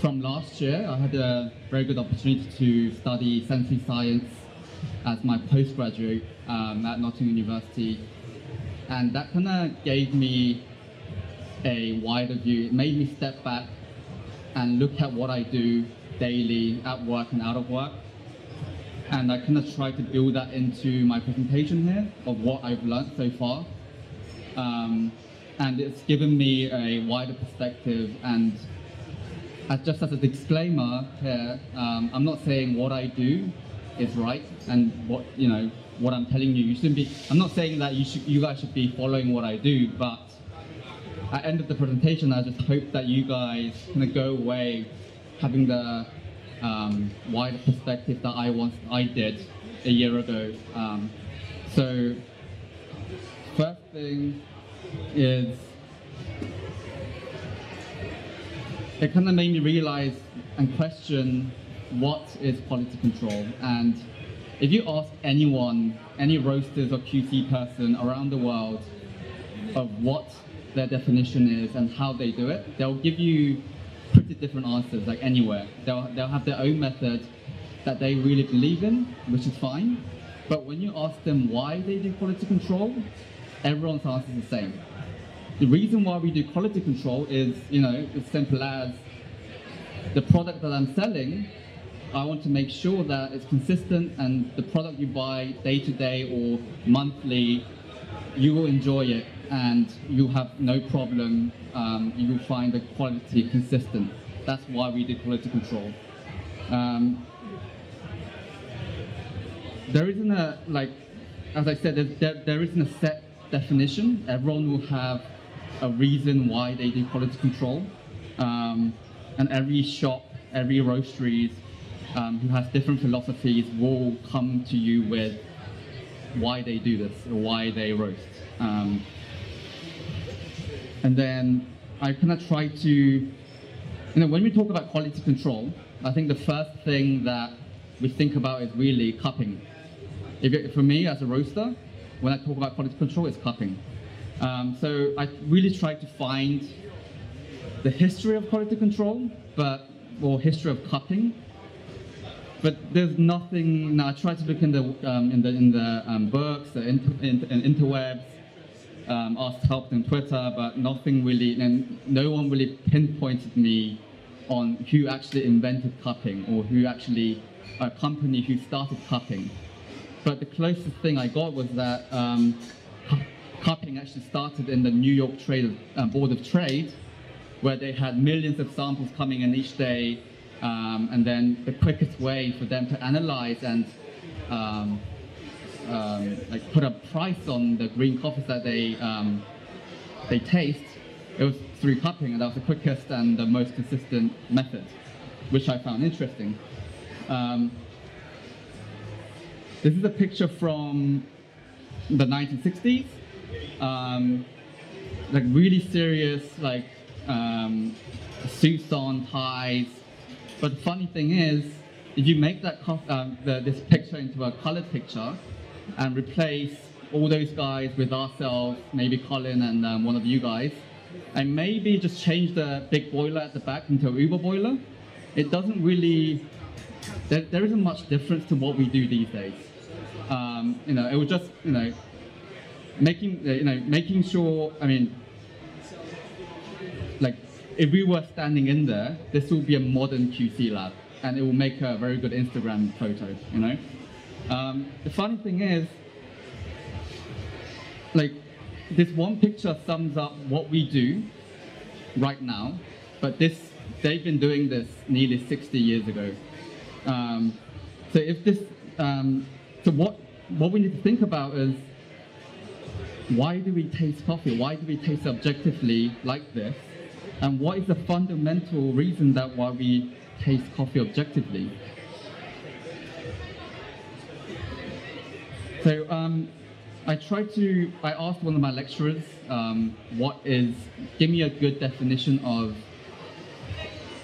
from last year, I had a very good opportunity to study sensory science as my postgraduate um, at Nottingham University, and that kind of gave me a wider view. It made me step back and look at what I do daily at work and out of work. And I kind of try to build that into my presentation here of what I've learned so far. Um, and it's given me a wider perspective and as just as a disclaimer here, um, I'm not saying what I do is right and what you know what I'm telling you. You shouldn't be. I'm not saying that you should, you guys should be following what I do, but at the end of the presentation, I just hope that you guys kind of go away having the um, wider perspective that I once I did a year ago. Um, so first thing is it kind of made me realize and question what is quality control. And if you ask anyone, any roasters or QC person around the world of what their definition is and how they do it, they'll give you pretty different answers, like anywhere. They'll, they'll have their own method that they really believe in, which is fine. But when you ask them why they do quality control, everyone's answer is the same. The reason why we do quality control is, you know, as simple as the product that I'm selling, I want to make sure that it's consistent and the product you buy day to day or monthly, you will enjoy it and you'll have no problem. Um, you will find the quality consistent. That's why we do quality control. Um, there isn't a, like, as I said, there, there isn't a set definition. Everyone will have a reason why they do quality control. Um, and every shop, every roastery um, who has different philosophies will come to you with why they do this or why they roast. Um, and then I kind of try to, you know, when we talk about quality control, I think the first thing that we think about is really cupping. If it, for me as a roaster, when I talk about quality control, it's cupping. Um, so I really tried to find the history of quality control, but or history of cupping. But there's nothing. Now I tried to look in the um, in the in the um, books, the inter, in, in interwebs, um, asked help on Twitter, but nothing really, and no one really pinpointed me on who actually invented cupping or who actually a company who started cupping. But the closest thing I got was that cupping actually started in the New York Trade uh, Board of Trade, where they had millions of samples coming in each day, um, and then the quickest way for them to analyze and um, um, like put a price on the green coffees that they um, they taste, it was through cupping, and that was the quickest and the most consistent method, which I found interesting. Um, this is a picture from the 1960s, um, like really serious, like um, suits on, ties. But the funny thing is, if you make that um, the, this picture into a colored picture and replace all those guys with ourselves, maybe Colin and um, one of you guys, and maybe just change the big boiler at the back into a Uber boiler, it doesn't really, there, there isn't much difference to what we do these days. Um, you know, it was just, you know, making, you know, making sure, I mean, like if we were standing in there, this will be a modern QC lab, and it will make a very good Instagram photo. You know. Um, the funny thing is, like, this one picture sums up what we do right now, but this they've been doing this nearly 60 years ago. Um, so if this, um, so what what we need to think about is why do we taste coffee? Why do we taste objectively like this? And what is the fundamental reason that why we taste coffee objectively? So um, I tried to, I asked one of my lecturers, um, what is, give me a good definition of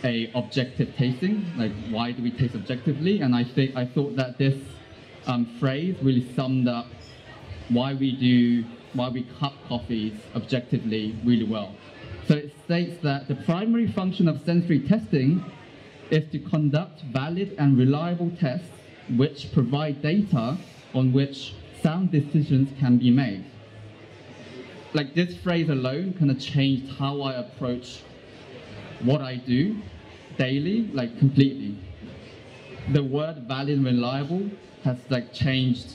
a objective tasting, like why do we taste objectively? And I think, I thought that this um, phrase really summed up why we do, why we cup coffees objectively really well. So it states that the primary function of sensory testing is to conduct valid and reliable tests which provide data on which sound decisions can be made. Like this phrase alone kind of changed how I approach what I do daily, like completely. The word valid and reliable has like changed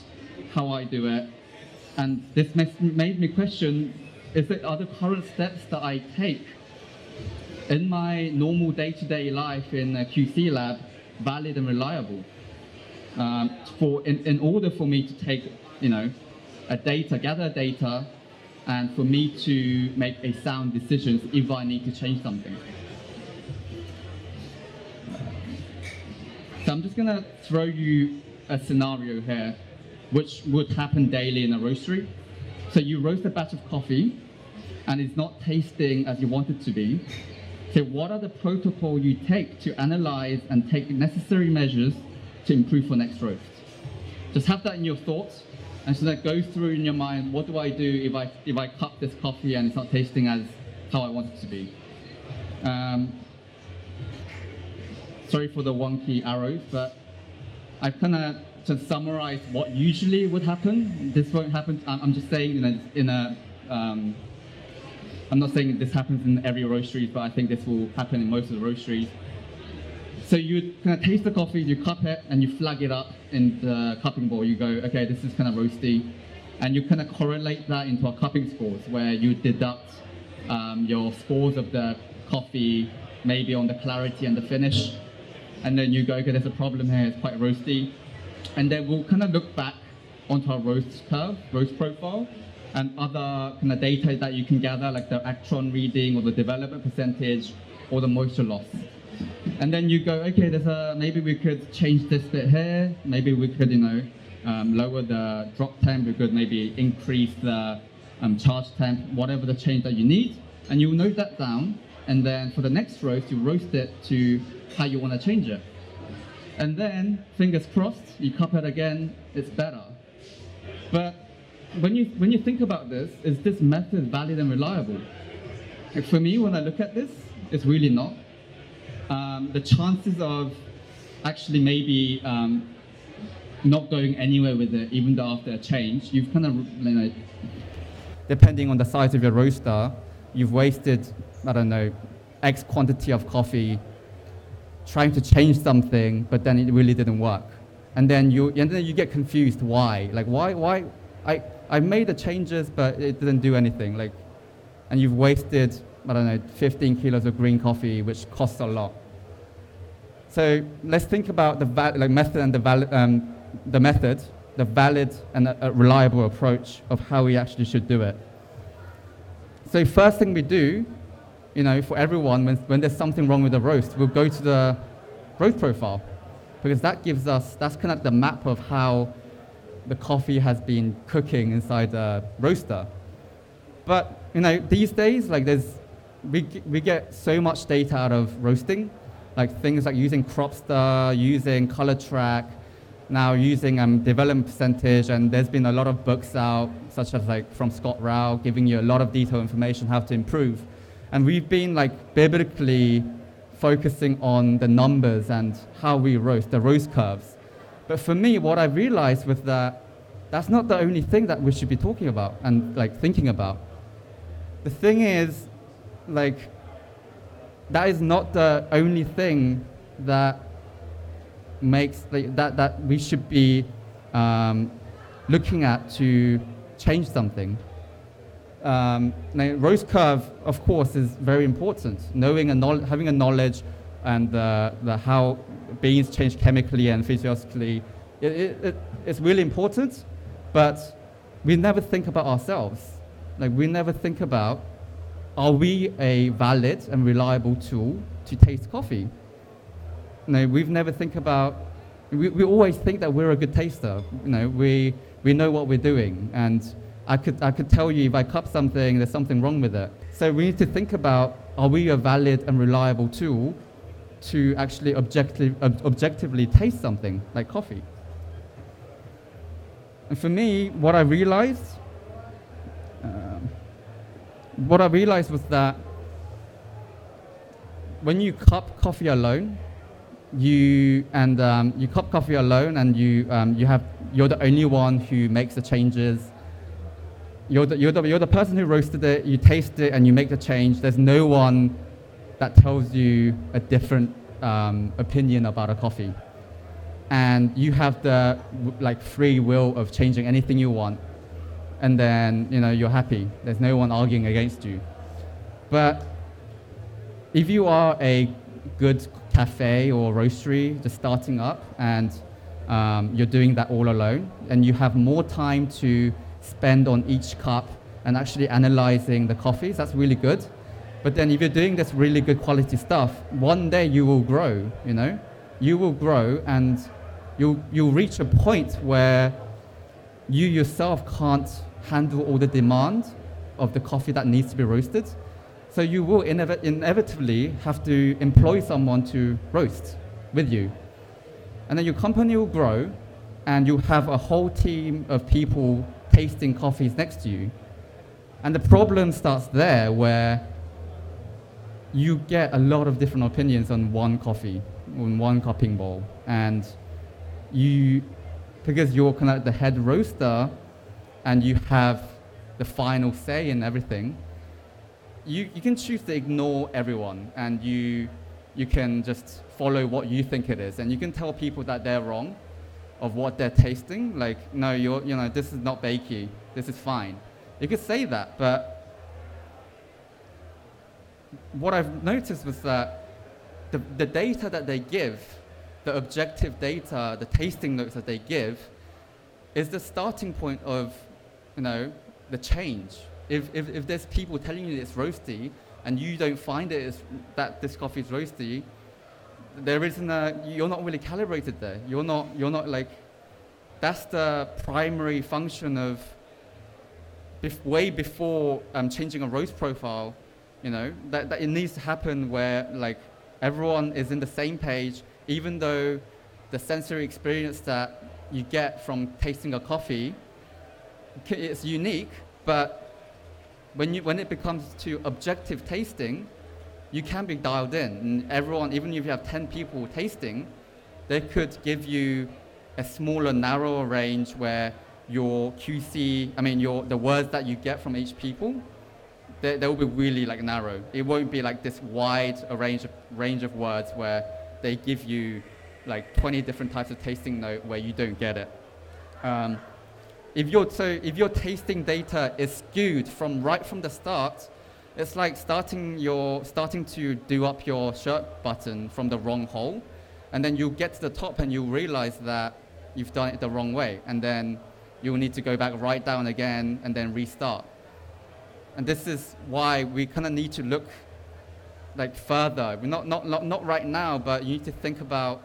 how I do it. And this makes, made me question, is there other current steps that I take in my normal day-to-day life in a QC lab valid and reliable? Um, for in, in order for me to take, you know, a data, gather data, and for me to make a sound decisions if I need to change something. So I'm just gonna throw you a scenario here, which would happen daily in a roastery. So you roast a batch of coffee, and it's not tasting as you want it to be. So what are the protocol you take to analyze and take necessary measures to improve for next roast? Just have that in your thoughts, and so that goes through in your mind. What do I do if I if I cup this coffee and it's not tasting as how I want it to be? Um, sorry for the wonky arrows, but I've kind of just summarize what usually would happen. This won't happen. I'm I'm just saying in a, in a um, I'm not saying this happens in every roastery, but I think this will happen in most of the roasteries. So you kind of taste the coffee, you cup it, and you flag it up in the cupping bowl. You go, okay, this is kind of roasty, and you kind of correlate that into our cupping scores, where you deduct um, your scores of the coffee, maybe on the clarity and the finish, and then you go, okay, there's a problem here, it's quite roasty, and then we'll kind of look back onto our roast curve, roast profile, and other kind of data that you can gather, like the Agtron reading or the development percentage or the moisture loss. And then you go, okay, there's a, maybe we could change this bit here. Maybe we could, you know, um, lower the drop temp. We could maybe increase the um, charge temp, whatever the change that you need. And you'll note that down. And then for the next roast, you roast it to how you want to change it. And then, fingers crossed, you cup it again, it's better. But when you when you think about this, is this method valid and reliable? For me, when I look at this, it's really not. Um, the chances of actually maybe um, not going anywhere with it, even though after a change, you've kind of you know, depending on the size of your roaster, you've wasted I don't know X quantity of coffee trying to change something, but then it really didn't work. And then you and then you get confused why. Like why why I I made the changes, but it didn't do anything. Like, and you've wasted, I don't know, 15 kilos of green coffee, which costs a lot. So let's think about the va- like method and the, val- um, the method, the valid and a, a reliable approach of how we actually should do it. So first thing we do, you know, for everyone, when, when there's something wrong with the roast, we'll go to the roast profile because that gives us, that's kind of the map of how the coffee has been cooking inside the roaster. But you know, these days, like there's, we, we get so much data out of roasting, like things like using Cropster, using ColorTrack, now using um, development percentage, and there's been a lot of books out, such as like from Scott Rao, giving you a lot of detailed information how to improve. And we've been like biblically focusing on the numbers and how we roast, the roast curves. But for me, what I realized was that that's not the only thing that we should be talking about and like thinking about. The thing is, like, that is not the only thing that makes like, that that we should be um, looking at to change something. Um, now, roast curve, of course, is very important. Knowing and having a knowledge and uh, the how beans change chemically and physiologically, it, it, it, it's really important, but we never think about ourselves. Like we never think about, are we a valid and reliable tool to taste coffee? No, we've never think about, we, we always think that we're a good taster. You know, we, we know what we're doing. And I could, I could tell you if I cup something, there's something wrong with it. So we need to think about, are we a valid and reliable tool to actually objectively, ob- objectively taste something like coffee. And for me, what I realized, um, what I realized was that when you cup coffee alone, you and um, you cup coffee alone, and you um, you have you're the only one who makes the changes. You're the, you're, the, you're the person who roasted it, you taste it, and you make the change. There's no one that tells you a different um, opinion about a coffee. And you have the like free will of changing anything you want. And then, you know, you're happy. There's no one arguing against you. But if you are a good cafe or roastery just starting up and um, you're doing that all alone and you have more time to spend on each cup and actually analyzing the coffees, that's really good. But then if you're doing this really good quality stuff, one day you will grow, you know? You will grow and you'll, you'll reach a point where you yourself can't handle all the demand of the coffee that needs to be roasted. So you will inev- inevitably have to employ someone to roast with you. And then your company will grow and you'll have a whole team of people tasting coffees next to you. And the problem starts there where you get a lot of different opinions on one coffee, on one cupping bowl. And you, because you're kind of the head roaster and you have the final say in everything, you, you can choose to ignore everyone and you, you can just follow what you think it is. And you can tell people that they're wrong of what they're tasting. Like, no, you're, you know, this is not bakey. This is fine. You could say that, but what I've noticed was that the, the data that they give, the objective data, the tasting notes that they give, is the starting point of, you know, the change. If, if, if there's people telling you it's roasty and you don't find it that this coffee is roasty, there isn't a, you're not really calibrated there. You're not, you're not like, that's the primary function of bef- way before um, changing a roast profile, you know, that, that it needs to happen where like everyone is in the same page, even though the sensory experience that you get from tasting a coffee is unique, but when, you, when it becomes to objective tasting, you can be dialed in. And everyone, even if you have 10 people tasting, they could give you a smaller, narrower range where your QC, I mean, your, the words that you get from each people, they, they will be really like narrow. It won't be like this wide a range of, range of words where they give you like 20 different types of tasting note where you don't get it. Um, if your so if your tasting data is skewed from right from the start, it's like starting your starting to do up your shirt button from the wrong hole, and then you get to the top and you realize that you've done it the wrong way, and then you'll need to go back right down again and then restart. And this is why we kind of need to look like further. We're not, not, not, not right now, but you need to think about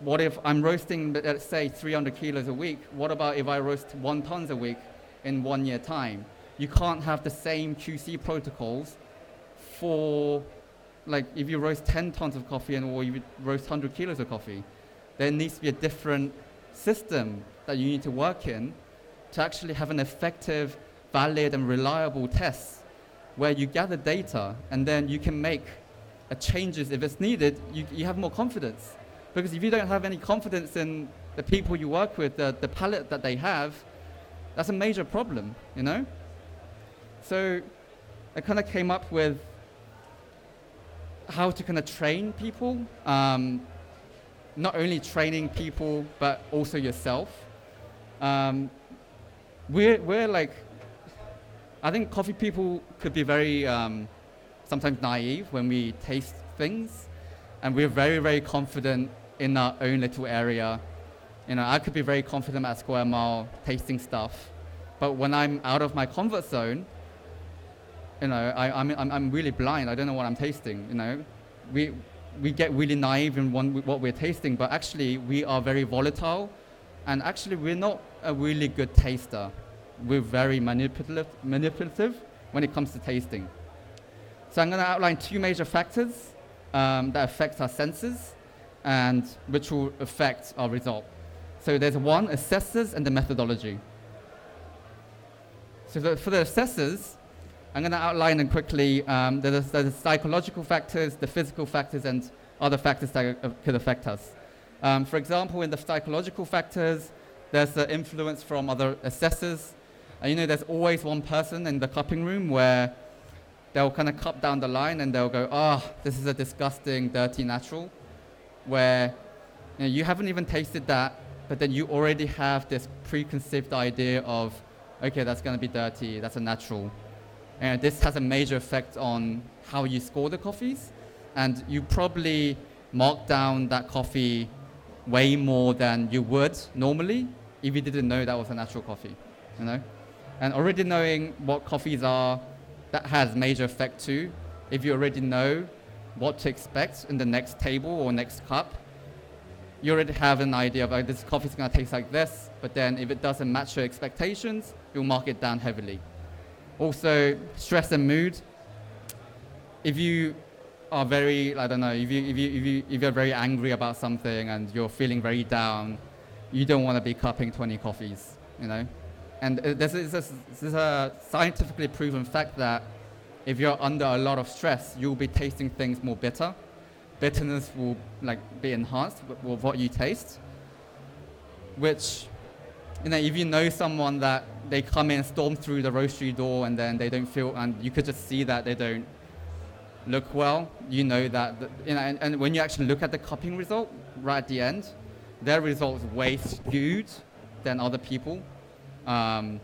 what if I'm roasting, let's say, 300 kilos a week? What about if I roast one tons a week in one year time? You can't have the same QC protocols for, like, if you roast 10 tons of coffee and or you roast 100 kilos of coffee. There needs to be a different system that you need to work in to actually have an effective, valid, and reliable test where you gather data and then you can make changes if it's needed. You, you have more confidence. Because if you don't have any confidence in the people you work with, the, the palate that they have, that's a major problem, you know? So I kind of came up with how to kind of train people, um, not only training people, but also yourself. Um, we're, we're like, I think coffee people could be very um, sometimes naive when we taste things, and we're very, very confident in our own little area. You know, I could be very confident at Square Mile tasting stuff, but when I'm out of my comfort zone, you know, I, I'm, I'm, really blind. I don't know what I'm tasting. You know, we, we get really naive in one, what we're tasting, but actually we are very volatile, and actually we're not a really good taster. We're very manipulative, manipulative when it comes to tasting. So I'm going to outline two major factors um, that affect our senses and which will affect our result. So there's one, assessors and the methodology. So the, for the assessors, I'm going to outline them quickly. Um, there's, there's psychological factors, the physical factors, and other factors that uh, could affect us. Um, for example, in the psychological factors, there's the influence from other assessors. And you know, there's always one person in the cupping room where they'll kind of cup down the line and they'll go, oh, this is a disgusting, dirty natural, where you, know, you haven't even tasted that, but then you already have this preconceived idea of, okay, that's going to be dirty, that's a natural. And this has a major effect on how you score the coffees. And you probably mark down that coffee way more than you would normally if you didn't know that was a natural coffee, you know? And already knowing what coffees are, that has major effect too. If you already know what to expect in the next table or next cup, you already have an idea of like, this coffee is going to taste like this, but then if it doesn't match your expectations, you'll mark it down heavily. Also, stress and mood. If you are very, I don't know, if, you, if, you, if, you, if you're very angry about something and you're feeling very down, you don't want to be cupping 20 coffees, you know? And uh, this is, this is a scientifically proven fact that if you're under a lot of stress, you'll be tasting things more bitter. Bitterness will like be enhanced with what you taste, which, you know, if you know someone that they come in, storm through the roastery door, and then they don't feel, and you could just see that they don't look well, you know that, you know, and, and, when you actually look at the cupping result right at the end, their results way skewed than other people. Um,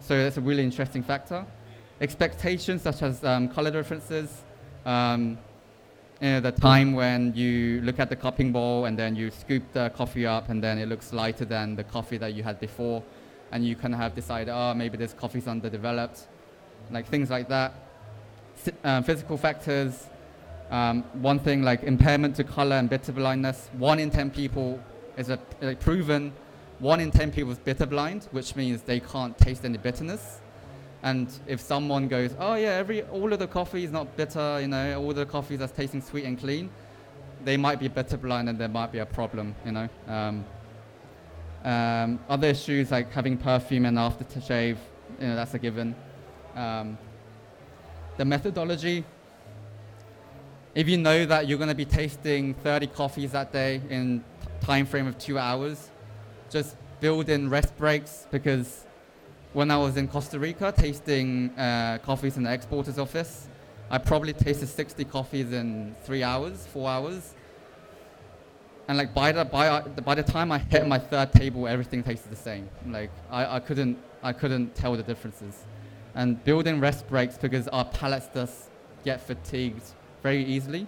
so that's a really interesting factor. Expectations such as um, color differences, um, you know, the time when you look at the cupping bowl and then you scoop the coffee up and then it looks lighter than the coffee that you had before, and you kind of have decided, oh, maybe this coffee's underdeveloped, like things like that uh, physical factors, um, one thing like impairment to color and bitter blindness. One in 10 people is a, like proven, one in 10 people is bitter blind, which means they can't taste any bitterness. And if someone goes, oh yeah, every, all of the coffee is not bitter, you know, all the coffees are tasting sweet and clean, they might be bitter blind and there might be a problem, you know. Um, um, other issues like having perfume and aftershave, you know, that's a given. Um, the methodology. If you know that you're going to be tasting 30 coffees that day in time frame of two hours, just build in rest breaks because when I was in Costa Rica tasting uh, coffees in the exporter's office, I probably tasted 60 coffees in three hours, four hours. And like by the, by, by the time I hit my third table, everything tasted the same. Like I, I, couldn't, I couldn't tell the differences and building rest breaks because our palates does get fatigued very easily.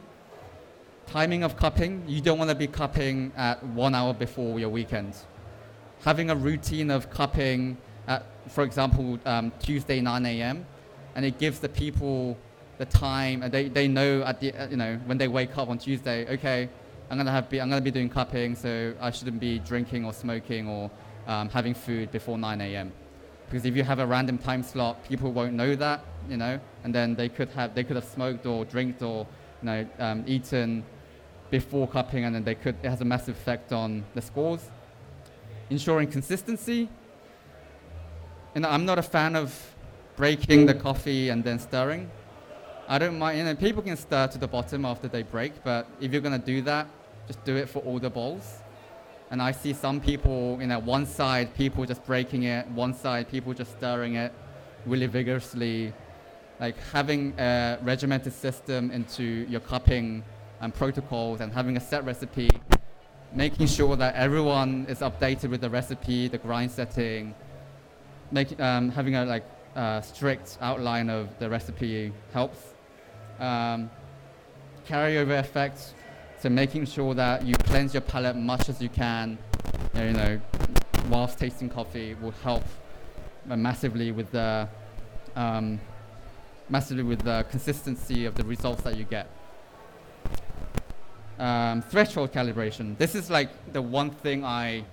Timing of cupping, you don't want to be cupping at one hour before your weekend. Having a routine of cupping at, for example, um, Tuesday 9 a.m., and it gives the people the time, and they, they know at the, you know, when they wake up on Tuesday, okay, I'm gonna have be, I'm gonna be doing cupping, so I shouldn't be drinking or smoking or um, having food before 9 a.m because if you have a random time slot, people won't know that, you know, and then they could have they could have smoked or drank or you know um, eaten before cupping, and then they could it has a massive effect on the scores. Ensuring consistency. And I'm not a fan of breaking the coffee and then stirring. I don't mind. You know, people can stir to the bottom after they break, but if you're gonna do that, just do it for all the balls. and I see some people, you know, one side people just breaking it, one side people just stirring it really vigorously. Like having a regimented system into your cupping and protocols and having a set recipe, making sure that everyone is updated with the recipe, the grind setting, make, um, having a like uh, strict outline of the recipe helps. Um, carryover effects so making sure that you cleanse your palate as much as you can, you know, whilst tasting coffee will help massively with the um, massively with the consistency of the results that you get. Um, threshold calibration. This is like the one thing I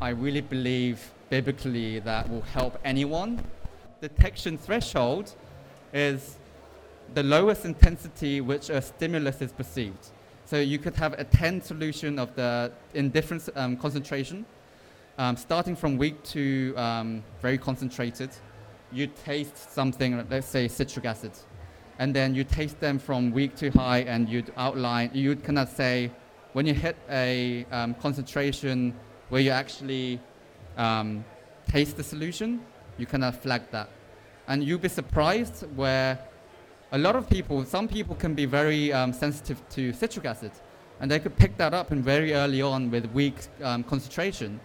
I really believe biblically that will help anyone. Detection threshold is the lowest intensity which a stimulus is perceived. So you could have a 10 solution of the in different um, concentration, um, starting from weak to um, very concentrated. You taste something, let's say citric acid, and then you taste them from weak to high, and you'd outline, you'd kind of say, when you hit a um, concentration where you actually um, taste the solution, you kind of flag that. And you'll be surprised where a lot of people, some people can be very um, sensitive to citric acid, and they could pick that up and very early on with weak um, concentration.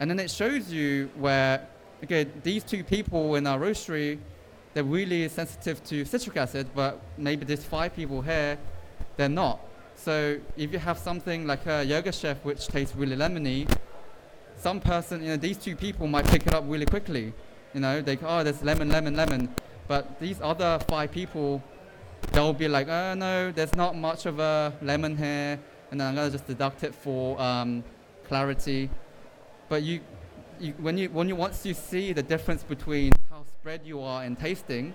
And then it shows you where, okay, these two people in our roastery, they're really sensitive to citric acid, but maybe these five people here, they're not. So if you have something like a Yirgacheffe which tastes really lemony, some person, you know, these two people might pick it up really quickly. You know, they go, oh, there's lemon, lemon, lemon. But these other five people, they'll be like, oh no, there's not much of a lemon here, and then I'm gonna just deduct it for um, clarity. But you, you, when you, when you once you see the difference between how spread you are in tasting,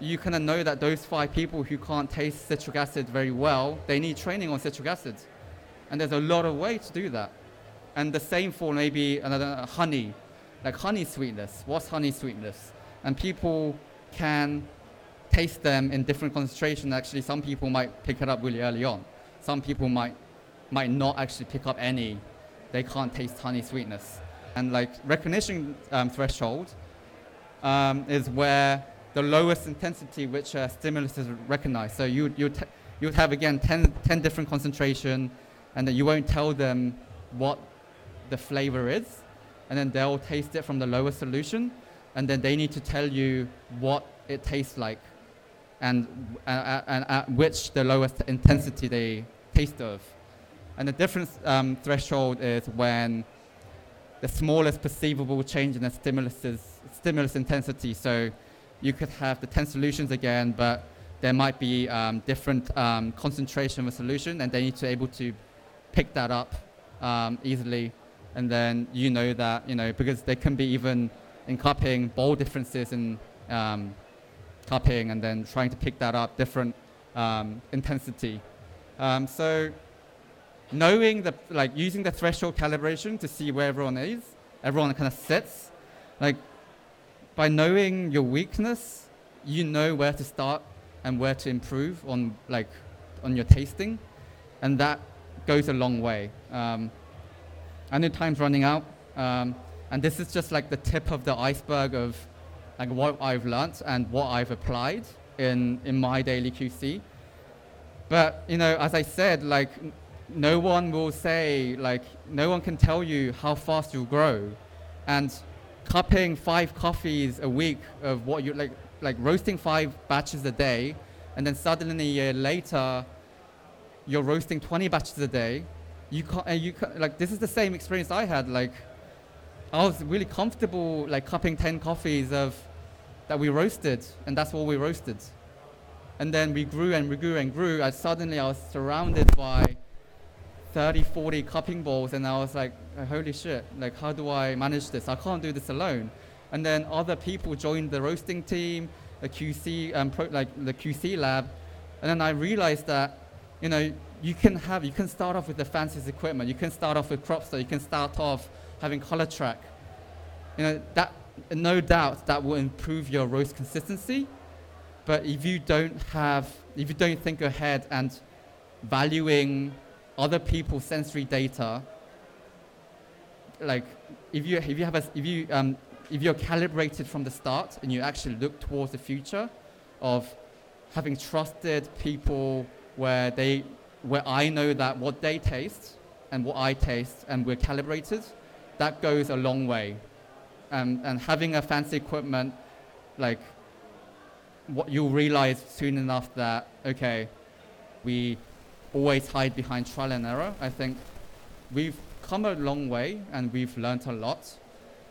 you kind of know that those five people who can't taste citric acid very well, they need training on citric acid. And there's a lot of ways to do that. And the same for maybe another honey, like honey sweetness. What's honey sweetness? And people can taste them in different concentration. Actually, some people might pick it up really early on. Some people might might not actually pick up any. They can't taste honey sweetness. And like recognition um, threshold um, is where the lowest intensity which a stimulus is recognized. So you you you would have again 10, 10 different concentration, and then you won't tell them what the flavor is, and then they'll taste it from the lowest solution, and then they need to tell you what it tastes like, and uh, uh and at which the lowest intensity they taste of, and the difference um, threshold is when the smallest perceivable change in the stimulus stimulus intensity. So you could have the 10 solutions again, but there might be um, different um, concentration of a solution, and they need to be able to pick that up um, easily. And then you know that, you know, because there can be even in cupping, bold differences in um, cupping, and then trying to pick that up, different um, intensity. Um, so knowing the, like using the threshold calibration to see where everyone is, everyone kind of sits, like by knowing your weakness, you know where to start and where to improve on like on your tasting, and that goes a long way. Um, I know time's running out, um, and this is just like the tip of the iceberg of like what I've learned and what I've applied in in my daily QC. But you know, as I said, like no one will say like no one can tell you how fast you'll grow, and cupping five coffees a week of what you like, like roasting five batches a day, and then suddenly a year later, you're roasting 20 batches a day. You can't, and you can't, like this is the same experience I had. Like, I was really comfortable like cupping 10 coffees of that we roasted, and that's what we roasted. And then we grew and we grew and grew. And suddenly I was surrounded by 30, 40 cupping bowls, and I was like, holy shit, like how do I manage this? I can't do this alone. And then other people joined the roasting team, the QC, um, pro, like the QC lab, and then I realized that, you know, you can have, you can start off with the fanciest equipment. You can start off with Cropster. You can start off having ColorTrack. You know, that, no doubt that will improve your roast consistency. But if you don't have, if you don't think ahead and valuing other people's sensory data, like if you if you have a if you um, if you're calibrated from the start and you actually look towards the future of having trusted people where they where I know that what they taste and what I taste and we're calibrated, that goes a long way. Um, and having a fancy equipment, like what you'll realize soon enough that okay, we always hide behind trial and error. I think we've come a long way and we've learned a lot.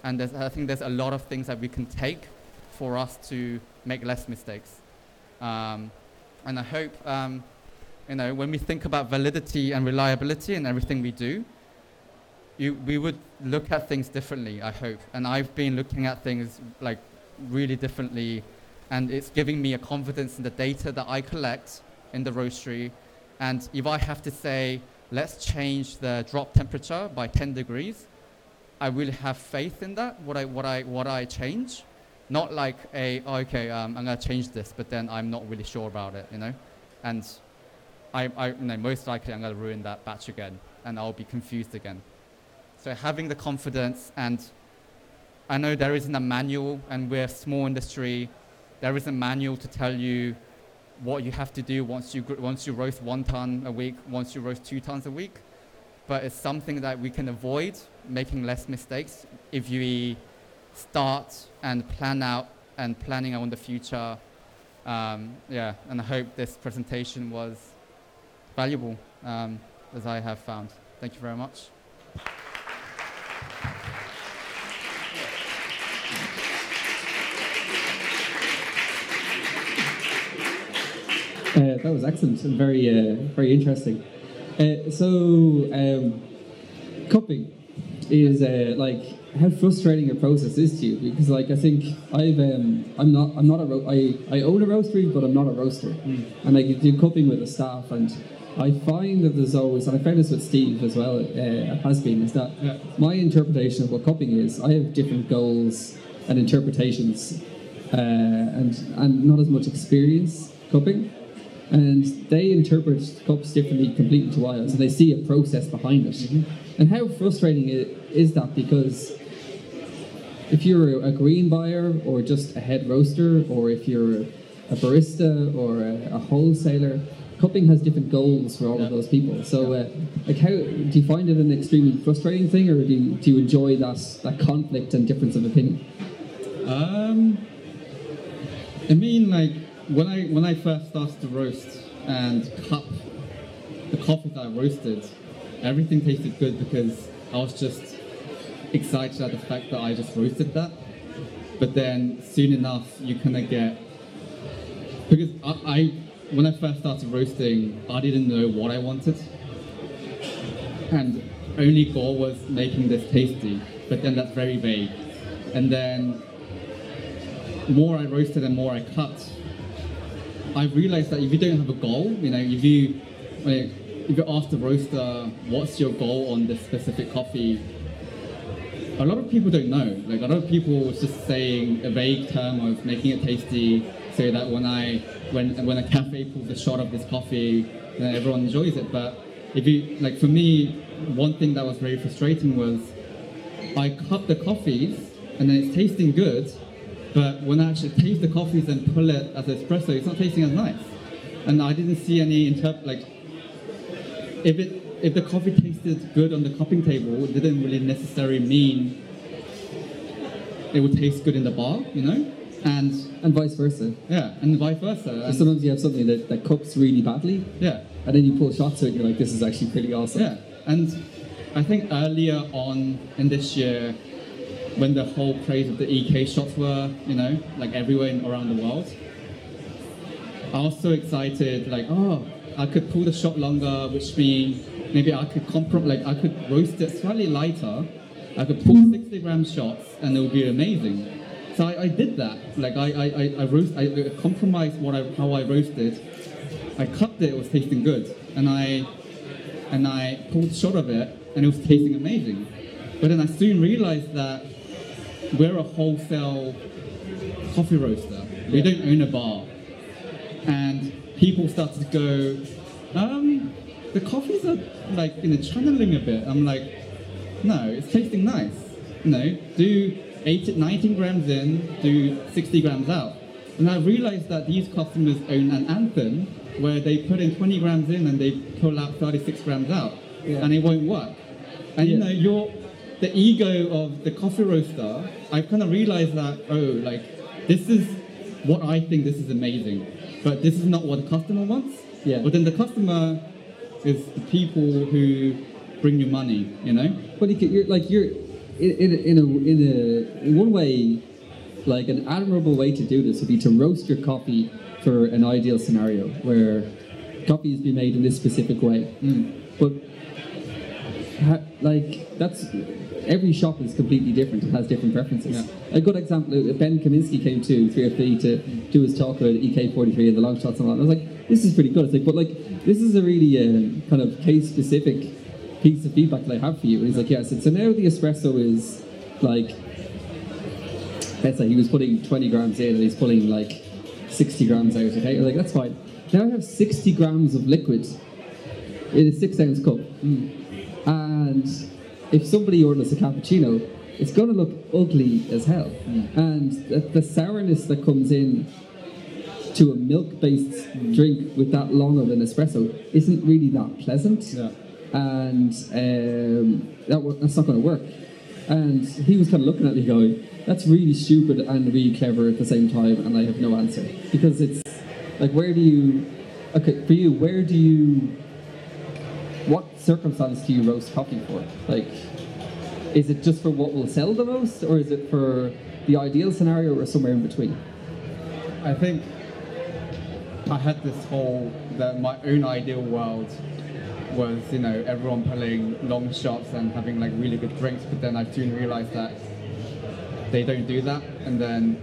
And I think there's a lot of things that we can take for us to make less mistakes. Um, and I hope, um, you know, when we think about validity and reliability in everything we do, you, we would look at things differently, I hope. And I've been looking at things like really differently, and it's giving me a confidence in the data that I collect in the roastery and if I have to say, let's change the drop temperature by 10 degrees, I will have faith in that, what I, what I, what I change. not like a oh, okay, um, I'm gonna change this, but then I'm not really sure about it, you know, and I, I you know, most likely I'm gonna ruin that batch again, and I'll be confused again. So having the confidence, and I know there isn't a manual, and we're a small industry, There isn't a manual to tell you what you have to do once you once you roast one ton a week, once you roast two tons a week, but it's something that we can avoid making less mistakes if we start and plan out and planning on the future. Um, yeah, and I hope this presentation was valuable um, as I have found. Thank you very much. Uh, that was excellent and very, uh, very interesting. Uh, so, um, cupping is uh, like how frustrating a process is to you because, like, I think I've um, I'm not I'm not a ro- I, I own a roastery, but I'm not a roaster, Mm. and I do cupping with the staff, and I find that there's always, and I found this with Steve as well, uh, has been, is that Yeah. my interpretation of what cupping is, I have different goals and interpretations, uh, and and not as much experience cupping and they interpret cups differently completely to oils, and they see a process behind it. And how frustrating is that? Because if you're a green buyer, or just a head roaster, or if you're a barista or a, a wholesaler, cupping has different goals for all Yeah. of those people. So, uh, like, how do you find it an extremely frustrating thing, or do you, do you enjoy that that conflict and difference of opinion? Um, I mean, like when I when I first started to roast and cup the coffee that I roasted, everything tasted good because I was just excited at the fact that I just roasted that. But then soon enough, you kind of get because I, I when I first started roasting, I didn't know what I wanted, and only goal was making this tasty. But then that's very vague, and then more I roasted and more I cut, I realized that if you don't have a goal, you know, if you like, if you ask the roaster what's your goal on this specific coffee, a lot of people don't know. Like a lot of people was just saying a vague term of making it tasty, so that when I when when a cafe pulls a shot of this coffee, then everyone enjoys it. But if you like, for me, one thing that was very frustrating was I cup the coffees and then it's tasting good, but when I actually taste the coffees and pull it as espresso, it's not tasting as nice. And I didn't see any interp like if it if the coffee tasted good on the cupping table, it didn't really necessarily mean it would taste good in the bar, you know? And And vice versa. yeah, and vice versa. And, sometimes you have something that, that cups really badly, yeah. and then you pull shots to it, and you're like, this is actually pretty awesome. Yeah, and I think earlier on in this year, when the whole craze of the EK shots were, you know, like everywhere in, around the world, I was so excited, like, oh, I could pull the shot longer, which means maybe I could comprom- like I could roast it slightly lighter. I could pull 60 gram shots, and it would be amazing. So I, I did that. Like I, I, I, roast, I compromised what I, how I roasted. I cut it; it was tasting good, and I and I pulled shot of it, and it was tasting amazing. But then I soon realized that we're a wholesale coffee roaster. We Yeah. don't own a bar, and people started to go, um, the coffees are like you know channeling a bit. I'm like, no, it's tasting nice. You know, do 18, 19 grams in, do 60 grams out. And I realized that these customers own an Anfim where they put in 20 grams in and they pull out 36 grams out, Yeah. and it won't work. And you know, you're the ego of the coffee roaster. I've kind of realized that oh, like this is what I think this is amazing, but this is not what the customer wants. Yeah. But then the customer is the people who bring you money. You know. But you're like you're in, in, a- in a in a in one way, like an admirable way to do this would be to roast your coffee for an ideal scenario where coffee is being made in this specific way. Mm. But ha, like that's every shop is completely different. It has different preferences. Yeah. A good example: uh, Ben Kaminsky came to 3FE to do his talk about EK43 and the long shots and all that. I was like, this is pretty good. It's like, but like this is a really uh, kind of case specific piece of feedback that I have for you. And he's like, yeah. I said, so now the espresso is like let's say he was putting 20 grams in and he's pulling like 60 grams out, okay? Like, that's fine. Now I have 60 grams of liquid in a six ounce cup. And if somebody orders a cappuccino, it's going to look ugly as hell. And the, the sourness that comes in to a milk based drink with that long of an espresso isn't really that pleasant. Yeah. And um, that, that's not going to work. And he was kind of looking at me going, that's really stupid and really clever at the same time, and I have no answer. Because it's like, where do you, okay, for you, where do you, what circumstance do you roast coffee for? Like, is it just for what will sell the most, or is it for the ideal scenario, or somewhere in between? I think I had this whole that my own ideal world was you know everyone pulling long shots and having like really good drinks, but then I soon realized that they don't do that, and then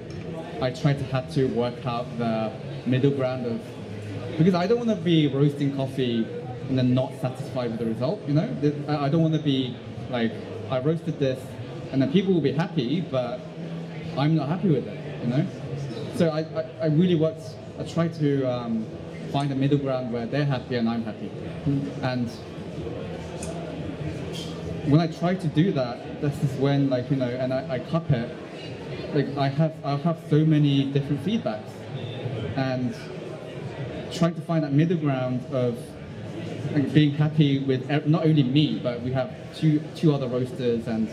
I tried to have to work out the middle ground of because I don't want to be roasting coffee and then not satisfied with the result. You know, I don't want to be like I roasted this and then people will be happy, but I'm not happy with it. You know, so I, I, I really worked. I tried to um, find a middle ground where they're happy and I'm happy, and when I try to do that, this is when like you know, and I, I cup it. Like I have, I have so many different feedbacks, and trying to find that middle ground of being happy with not only me, but we have two two other roasters and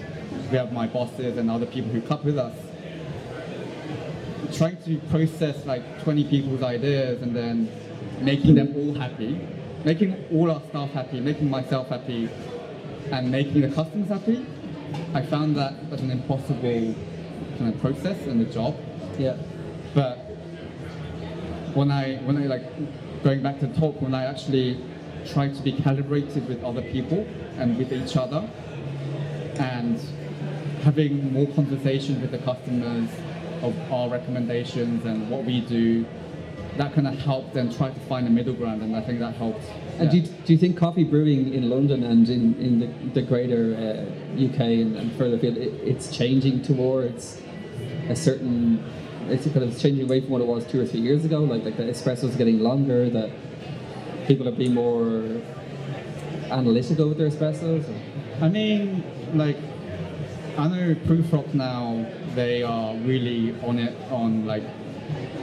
we have my bosses and other people who cup with us. Trying to process like 20 people's ideas and then making them all happy, making all our staff happy, making myself happy, and making the customers happy. I found that as an impossible kind of process and a job. Yeah. But when I when I like going back to talk, when I actually try to be calibrated with other people and with each other, and having more conversation with the customers of our recommendations and what we do, that kind of helped them try to find a middle ground, and I think that helped. And do, you, do you think coffee brewing in London and in, in the, the greater uh, UK and, and further afield, it, it's changing towards a certain, it's kind of changing away from what it was two or three years ago? Like, like the espresso's getting longer, that people are being more analytical with their espressos? I mean, like, I know Prufrock now, they are really on it on like,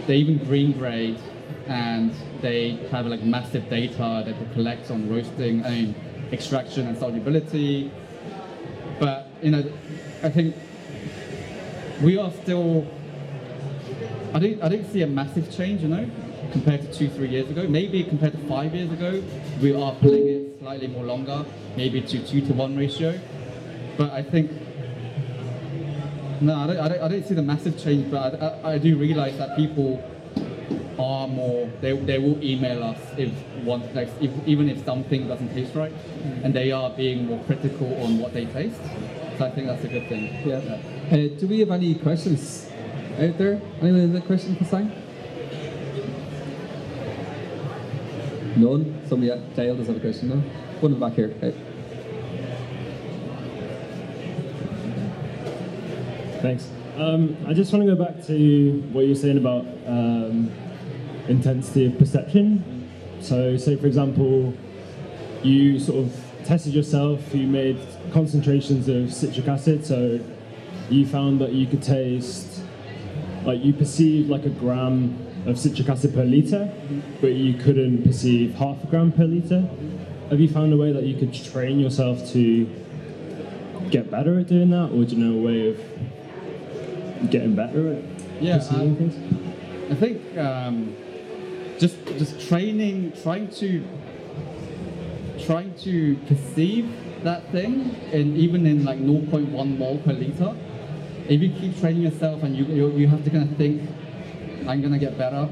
they even green grade and they have like massive data that they collect on roasting, I mean, extraction and solubility. But, you know, I think we are still, I don't, I don't see a massive change, you know, compared to two, three years ago. Maybe compared to five years ago, we are pulling it slightly more longer, maybe to two to one ratio. But I think, no, I don't, I don't, I don't see the massive change, but I, I, I do realize that people are more, they, they will email us if one, like, if, even if something doesn't taste right, and they are being more critical on what they taste. So I think that's a good thing. Yeah. Uh, do we have any questions out there? Anyone have a question for Sang? None? Somebody, at- Dale does have a question, no? One in the back here. Thanks. Um, I just want to go back to what you were saying about um, intensity of perception. So, say for example, you sort of tested yourself, you made concentrations of citric acid, so you found that you could taste, like you perceived like a gram of citric acid per litre, but you couldn't perceive half a gram per litre. Have you found a way that you could train yourself to get better at doing that, or do you know a way of getting better at Yeah, perceiving um, things? I think um, just just training, trying to trying to perceive that thing, and even in like 0.1 mole per liter. If you keep training yourself and you, you you have to kind of think, I'm gonna get better,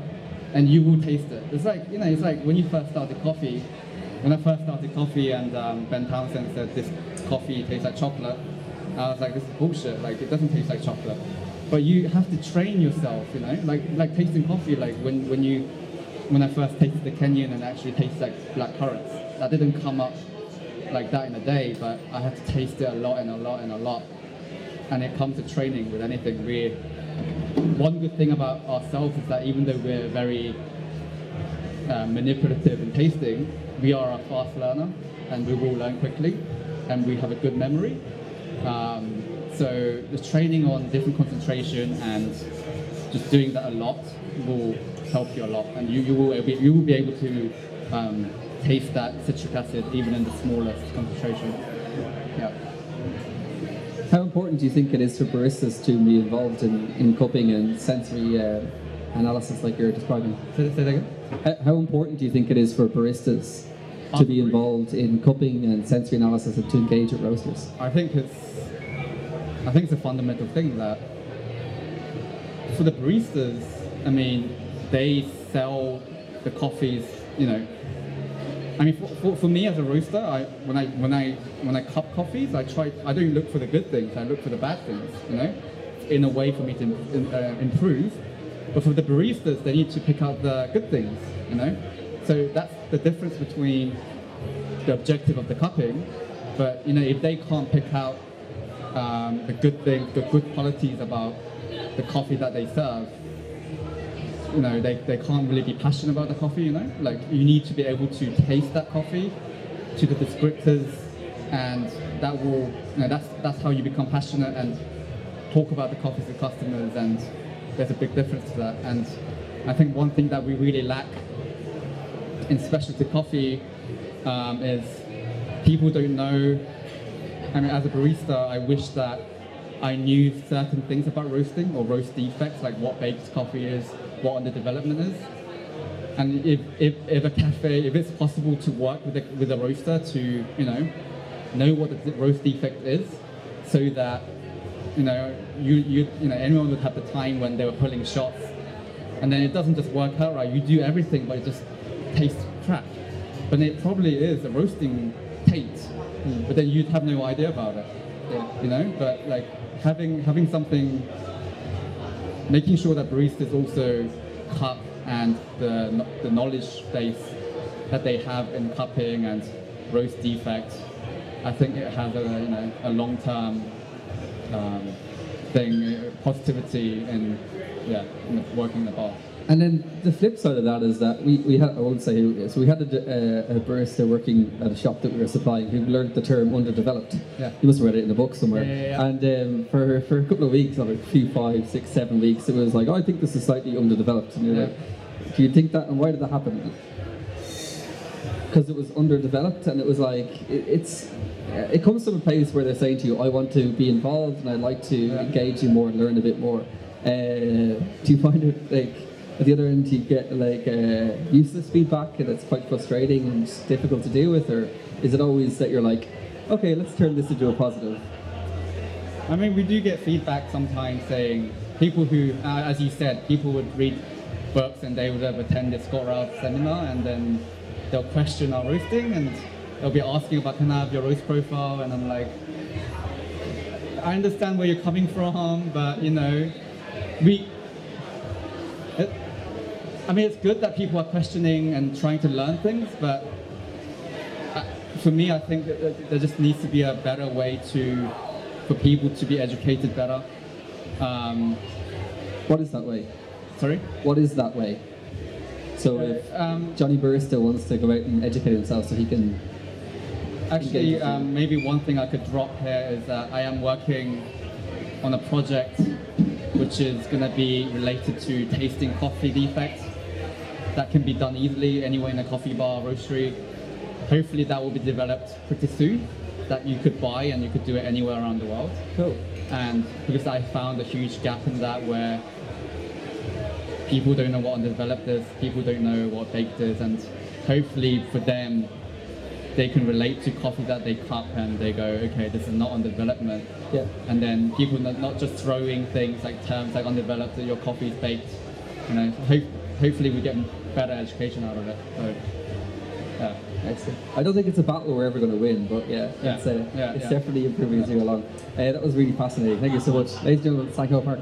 and you will taste it. It's like you know, it's like when you first started coffee. When I first started coffee, and um, Ben Townsend said this coffee tastes like chocolate, I was like, this is bullshit. Like it doesn't taste like chocolate. But you have to train yourself, you know, like like tasting coffee. Like when when you when I first tasted the Kenyan and actually tastes like black currants. That didn't come up like that in a day, but I had to taste it a lot and a lot and a lot. and it comes to training with anything, we one good thing about ourselves is that even though we're very uh, manipulative in tasting, we are a fast learner and we will learn quickly and we have a good memory. Um, so the training on different concentration and just doing that a lot will help you a lot and you, you, will, be, you will be able to um, taste that citric acid even in the smallest concentration. Yeah. How important do you think it is for baristas to be involved in, in cupping and sensory uh, analysis like you're describing? Say, say that again? How, how important do you think it is for baristas to be involved in cupping and sensory analysis and to engage at roasters? I think it's I think it's a fundamental thing that for the baristas, I mean, they sell the coffees, you know. I mean, for, for, for me as a roaster, I, when I when I when I cup coffees, I try. I don't look for the good things. I look for the bad things. You know, in a way for me to in, uh, improve. But for the baristas, they need to pick out the good things. You know, so that's the difference between the objective of the cupping. But you know, if they can't pick out um, the good things, the good qualities about the coffee that they serve, you know, they, they can't really be passionate about the coffee, you know? Like, you need to be able to taste that coffee to the descriptors, and that will, you know, that's, that's how you become passionate and talk about the coffees to customers, and there's a big difference to that. And I think one thing that we really lack in specialty coffee um, is people don't know. I mean, as a barista, I wish that I knew certain things about roasting or roast defects, like what baked coffee is, what under development is. And if, if, if a cafe, if it's possible to work with a, with a roaster to, you know, know what the roast defect is, so that, you know, you, you, you know, anyone would have the time when they were pulling shots, and then it doesn't just work out right. You do everything, but it just tastes crap. But it probably is a roasting taint, mm. but then you'd have no idea about it, yeah. you know. But like having having something making sure that baristas also cup and the, the knowledge base that they have in cupping and roast defects, I think it has a, you know, a long-term um, thing, positivity in, yeah, working the bar. And then the flip side of that is that we, we had, I won't say who so we had a, a, a, barista working at a shop that we were supplying who learned the term underdeveloped. Yeah. You must have read it in a book somewhere. Yeah, yeah, yeah. And um, for, for a couple of weeks, or a few, five, six, seven weeks, it was like, oh, I think this is slightly underdeveloped. And you're yeah. like, do you think that, and why did that happen? Because it was underdeveloped, and it was like, it, it's, it comes from a place where they're saying to you, I want to be involved and I'd like to engage you more and learn a bit more. Uh, do you find it like at the other end do you get like uh, useless feedback and it's quite frustrating and difficult to deal with, or is it always that you're like, okay, let's turn this into a positive? I mean, we do get feedback sometimes saying people who, uh, as you said, people would read books and they would have attended Scott Rao's seminar and then they'll question our roasting and they'll be asking about can I have your roast profile and I'm like, I understand where you're coming from, but you know, we. It, I mean, it's good that people are questioning and trying to learn things, but uh, for me, I think there just needs to be a better way to for people to be educated better. Um, What is that way? sorry. What is that way? So if Um, Johnny Barista wants to go out and educate himself so he can Actually, um, maybe one thing I could drop here is that I am working on a project which is going to be related to tasting coffee defects. That can be done easily anywhere in a coffee bar, roastery. Hopefully, that will be developed pretty soon. That you could buy and you could do it anywhere around the world. Cool. And because I found a huge gap in that where people don't know what underdeveloped is, people don't know what baked is, and hopefully for them, they can relate to coffee that they cup and they go, okay, this is not on development. Yeah. And then people not, not just throwing things like terms like undeveloped that your coffee is baked. You know, hope, hopefully we get better education out of it. So, yeah. Excellent. I don't think it's a battle we're ever going to win, but yeah, Yeah. it's, uh, Yeah, it's definitely improving as we go along. Uh, that was really fascinating. Thank you so much. Ladies and gentlemen, Sang Ho Park.